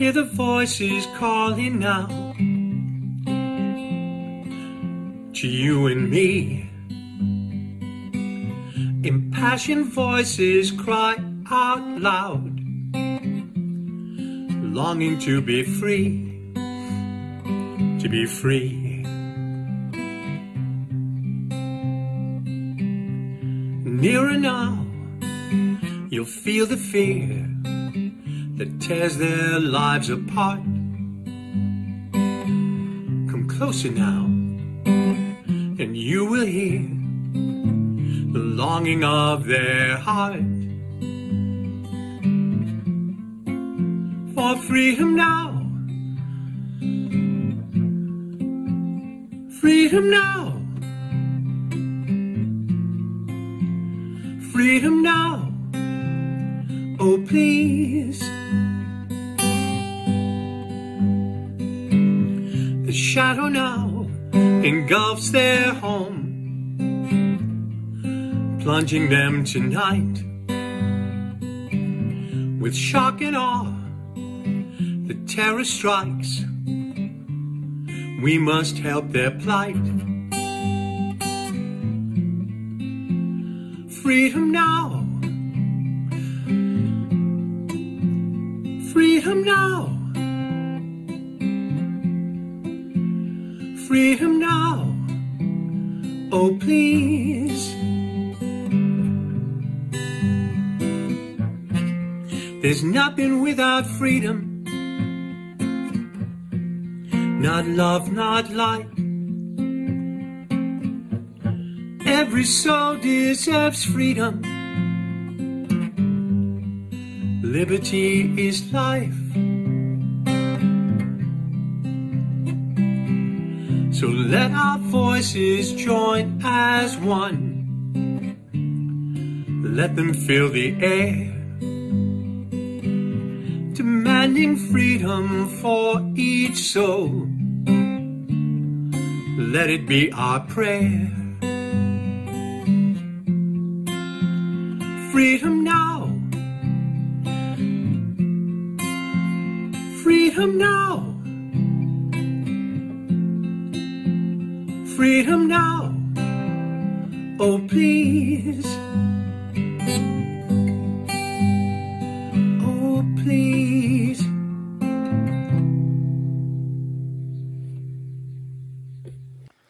Hear the voices calling now to you and me. Impassioned voices cry out loud, longing to be free, to be free. Nearer now, you'll feel the fear that tears their lives apart. Come closer now, and you will hear the longing of their heart. For freedom now, freedom now. freedom now. Oh, please. The shadow now engulfs their home, plunging them tonight with shock and awe. The terror strikes. We must help their plight. freedom now. Freedom now. Freedom now. Oh, please. There's nothing without freedom. Not love, not light. Every soul deserves freedom. Liberty is life. So let our voices join as one. Let them fill the air, demanding freedom for each soul. Let it be our prayer. freedom now. Freedom now. Freedom now. Oh, please. Oh, please.